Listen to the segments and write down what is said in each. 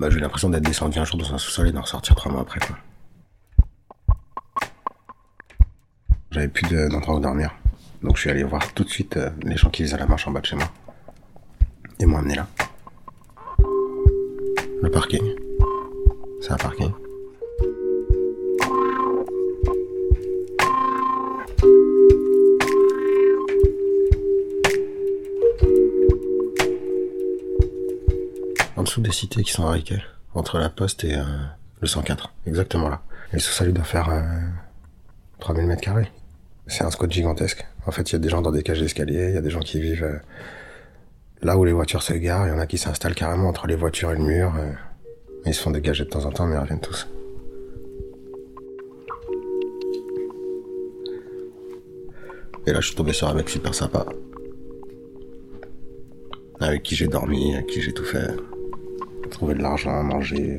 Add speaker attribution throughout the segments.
Speaker 1: Bah, j'ai eu l'impression d'être descendu un jour dans un sous-sol et d'en ressortir trois mois après, quoi. J'avais plus de- d'endroit où dormir. Donc je suis allé voir tout de suite euh, les gens qui faisaient la marche en bas de chez moi. Et m'ont amené là. Le parking. C'est un parking. Des cités qui sont à. Entre la poste et euh, le 104. Exactement là. Et le sous-sol il doit faire euh, 3000 mètres carrés. C'est un squat gigantesque. En fait, il y a des gens dans des cages d'escalier, il y a des gens qui vivent euh, là où les voitures se garent, il y en a qui s'installent carrément entre les voitures et le mur. euh. Ils se font dégager de temps en temps, mais ils reviennent tous. Et là, je suis tombé sur un mec super sympa. Avec qui j'ai dormi, avec qui j'ai tout fait. Trouver de l'argent manger.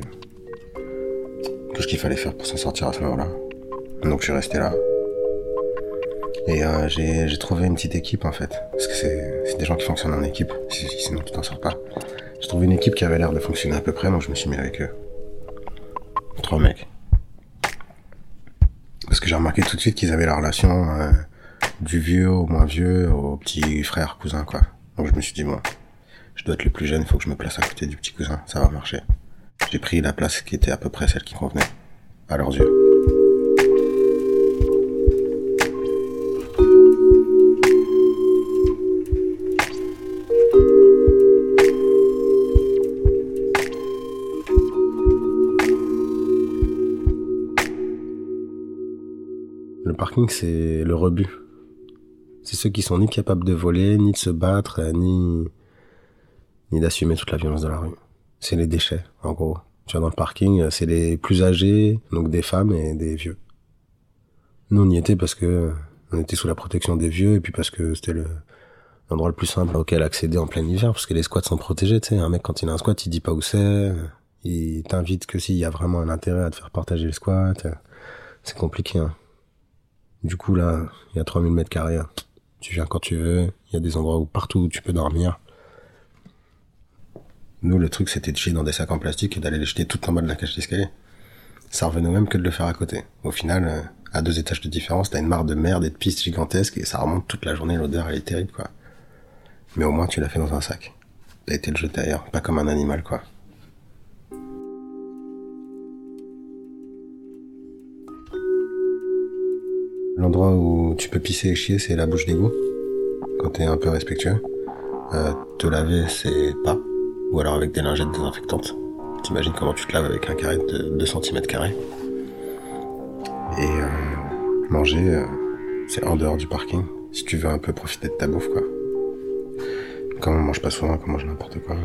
Speaker 1: Tout ce qu'il fallait faire pour s'en sortir à ce moment-là. Donc je suis resté là. Et euh, j'ai trouvé une petite équipe en fait. Parce que c'est c'est des gens qui fonctionnent en équipe. Si- si- Sinon tu t'en sors pas. J'ai trouvé une équipe qui avait l'air de fonctionner à peu près, donc je me suis mis avec eux. Trois mecs. Parce que j'ai remarqué tout de suite qu'ils avaient la relation euh, du vieux au moins vieux au petit frère, cousin quoi. Donc je me suis dit bon, je dois être le plus jeune, il faut que je me place à côté du petit cousin, ça va marcher. J'ai pris la place qui était à peu près celle qui convenait, à leurs yeux. Le parking, c'est le rebut. C'est ceux qui sont ni capables de voler, ni de se battre, ni, ni d'assumer toute la violence de la rue. C'est les déchets, en gros. Tu vois, dans le parking, euh, c'est les plus âgés, donc des femmes et des vieux. Nous, on y était parce que euh, on était sous la protection des vieux et puis parce que c'était le, l'endroit le plus simple auquel accéder en plein hiver parce que les squats sont protégés, tu sais. Un mec, quand il a un squat, il dit pas où c'est. euh, Il t'invite que s'il y a vraiment un intérêt à te faire partager le squat. C'est compliqué, hein. Du coup, là, il y a 3000 mètres carrés. Tu viens quand tu veux. Il y a des endroits où partout où tu peux dormir. Nous, le truc, c'était de chier dans des sacs en plastique et d'aller les jeter tout en bas de la cage d'escalier. Ça revenait au même que de le faire à côté. Au final, euh, à deux étages de différence, t'as une mare de merde et de pistes gigantesques et ça remonte toute la journée. L'odeur, elle est terrible, quoi. Mais au moins, tu l'as fait dans un sac. T'as été le jeter ailleurs. Pas comme un animal, quoi. L'endroit où tu peux pisser et chier, c'est la bouche d'égout. Quand t'es un peu respectueux. Euh, te laver, c'est pas. Ou alors avec des lingettes désinfectantes. T'imagines comment tu te laves avec un carré de 2 cm. Et euh, manger, euh, c'est en dehors du parking. Si tu veux un peu profiter de ta bouffe, quoi. Comme on mange pas souvent, qu'on mange n'importe quoi.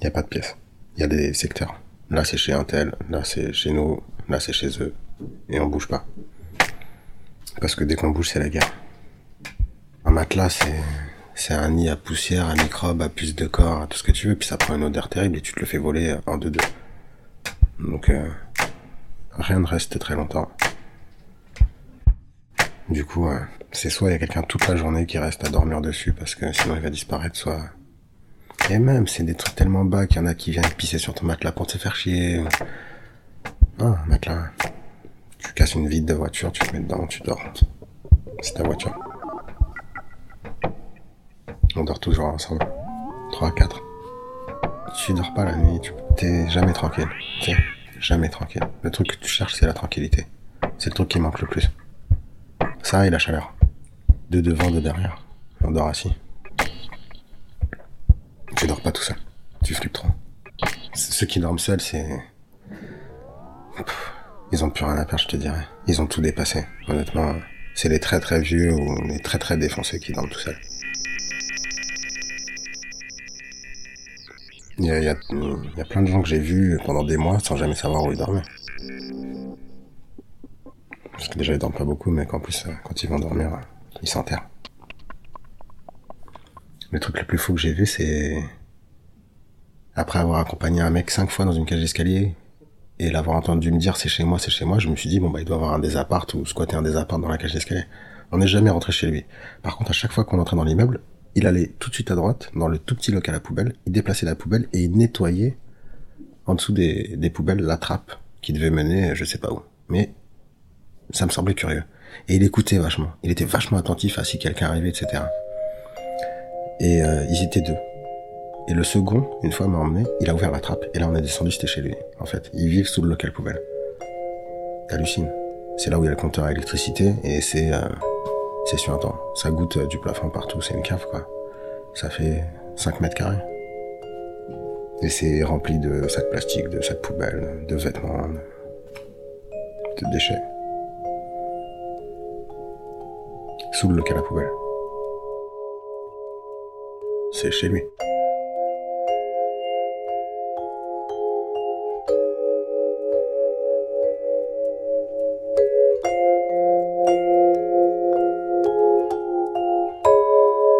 Speaker 1: Y a pas de pièce. Y a des secteurs. Là c'est chez un tel, là c'est chez nous, là c'est chez eux. Et on bouge pas. Parce que dès qu'on bouge, c'est la guerre. Matelas, c'est, un nid à poussière, à microbes, à puces de corps, à tout ce que tu veux, puis ça prend une odeur terrible et tu te le fais voler en deux deux. Donc, euh, rien ne reste très longtemps. Du coup, euh, c'est soit il y a quelqu'un toute la journée qui reste à dormir dessus parce que sinon il va disparaître, soit... Et même, c'est des trucs tellement bas qu'il y en a qui viennent pisser sur ton matelas pour te faire chier. Ah, matelas. Tu casses une vitre de voiture, tu te mets dedans, tu dors. C'est ta voiture. On dort toujours ensemble. 3, 4. Tu dors pas la nuit, tu t'es jamais tranquille. Sais, jamais tranquille. Le truc que tu cherches, c'est la tranquillité. C'est le truc qui manque le plus. Ça et la chaleur. Deux devant, deux derrière. On dort assis. Tu dors pas tout seul. Tu flippes trop. Ceux qui dorment seuls, c'est... Ils ont plus rien à perdre, je te dirais. Ils ont tout dépassé. Honnêtement, c'est les très très vieux ou les très très défoncés qui dorment tout seuls. Il y a, y, plein de gens que j'ai vus pendant des mois sans jamais savoir où ils dormaient. Parce que déjà ils dorment pas beaucoup, mais qu'en plus, euh, quand ils vont dormir, euh, ils s'enterrent. Le truc le plus fou que j'ai vu, c'est... Après avoir accompagné un mec cinq fois dans une cage d'escalier, et l'avoir entendu me dire c'est chez moi, c'est chez moi, je me suis dit bon bah il doit avoir un désappart ou squatter un désappart dans la cage d'escalier. On n'est jamais rentré chez lui. Par contre, à chaque fois qu'on entrait dans l'immeuble, il allait tout de suite à droite, dans le tout petit local à poubelle, il déplaçait la poubelle et il nettoyait en dessous des, poubelles la trappe qui devait mener je sais pas où. Mais ça me semblait curieux. Et il écoutait vachement. Il était vachement attentif à si quelqu'un arrivait, etc. Et euh, ils étaient deux. Et le second, une fois m'a emmené, il a ouvert la trappe. Et là, on est descendu, c'était chez lui. En fait, ils vivent sous le local poubelle. T'hallucines. C'est là où il y a le compteur à électricité et c'est euh, c'est suintant. Ça goûte euh, du plafond partout. C'est une cave, quoi. Ça fait 5 mètres carrés. Et c'est rempli de sacs plastiques, de sacs poubelles, de vêtements, de déchets. Sous le local à poubelle. C'est chez lui.